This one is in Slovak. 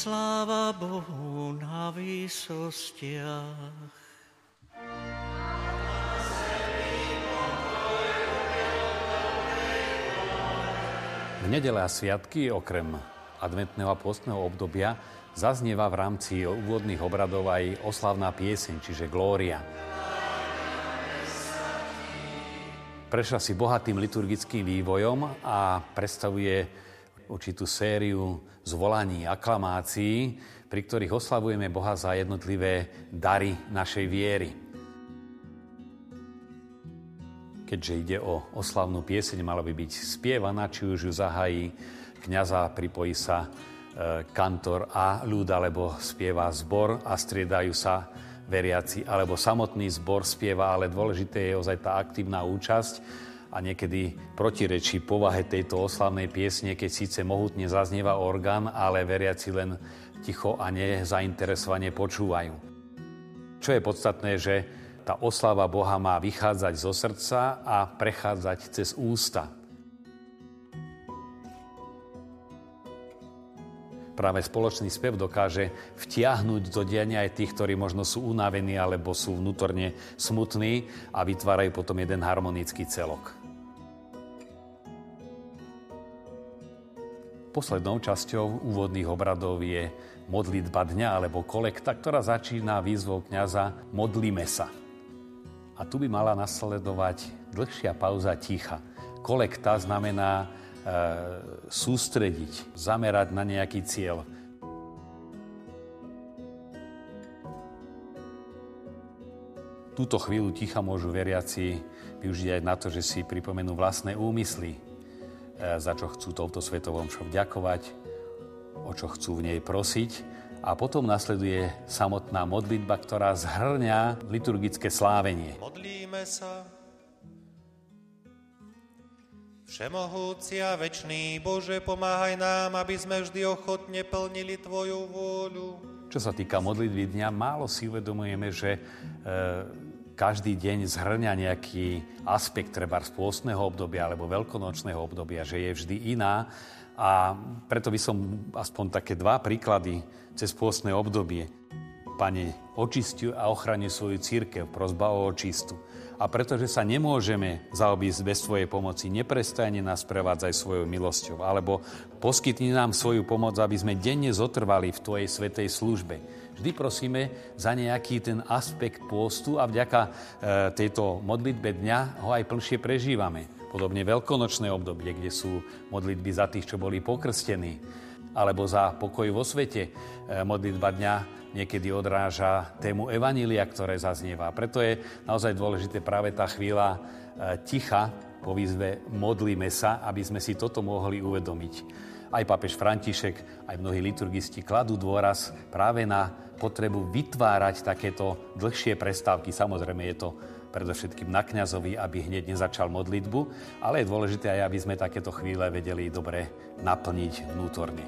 Sláva Bohu na výsostiach. V nedele a sviatky, okrem adventného a postného obdobia, zaznieva v rámci úvodných obradov aj oslavná pieseň, čiže Glória. Prešla si bohatým liturgickým vývojom a predstavuje určitú sériu zvolaní, aklamácií, pri ktorých oslavujeme Boha za jednotlivé dary našej viery. keďže ide o oslavnú pieseň, mala by byť spievaná, či už ju zahají kniaza, pripojí sa e, kantor a ľud, alebo spieva zbor a striedajú sa veriaci, alebo samotný zbor spieva, ale dôležité je ozaj tá aktívna účasť a niekedy protirečí povahe tejto oslavnej piesne, keď síce mohutne zaznieva orgán, ale veriaci len ticho a nezainteresovane počúvajú. Čo je podstatné, že tá oslava Boha má vychádzať zo srdca a prechádzať cez ústa. Práve spoločný spev dokáže vtiahnuť do diania aj tých, ktorí možno sú unavení alebo sú vnútorne smutní a vytvárajú potom jeden harmonický celok. Poslednou časťou úvodných obradov je modlitba dňa alebo kolekta, ktorá začína výzvou kniaza Modlíme sa. A tu by mala nasledovať dlhšia pauza ticha. Kolekta znamená e, sústrediť, zamerať na nejaký cieľ. Túto chvíľu ticha môžu veriaci využiť aj na to, že si pripomenú vlastné úmysly, za čo chcú touto svetovom šo vďakovať, o čo chcú v nej prosiť a potom nasleduje samotná modlitba, ktorá zhrňa liturgické slávenie. Modlíme sa. Všemohúci a večný Bože, pomáhaj nám, aby sme vždy ochotne plnili Tvoju vôľu. Čo sa týka modlitby dňa, málo si uvedomujeme, že e, každý deň zhrňa nejaký aspekt treba z pôstneho obdobia alebo veľkonočného obdobia, že je vždy iná a preto by som aspoň také dva príklady cez pôstne obdobie. Pane, očisti a ochrani svoju církev, prozba o očistu. A pretože sa nemôžeme zaobísť bez Tvojej pomoci, neprestajne nás prevádzaj svojou milosťou, alebo poskytni nám svoju pomoc, aby sme denne zotrvali v Tvojej svetej službe. Vždy prosíme za nejaký ten aspekt pôstu a vďaka e, tejto modlitbe dňa ho aj plnšie prežívame. Podobne veľkonočné obdobie, kde sú modlitby za tých, čo boli pokrstení, alebo za pokoj vo svete. E, modlitba dňa niekedy odráža tému Evanília, ktoré zaznieva. Preto je naozaj dôležité práve tá chvíľa e, ticha po výzve modlíme sa, aby sme si toto mohli uvedomiť. Aj pápež František, aj mnohí liturgisti kladú dôraz práve na potrebu vytvárať takéto dlhšie prestávky. Samozrejme je to predovšetkým na kňazovi, aby hneď nezačal modlitbu, ale je dôležité aj, aby sme takéto chvíle vedeli dobre naplniť vnútorne.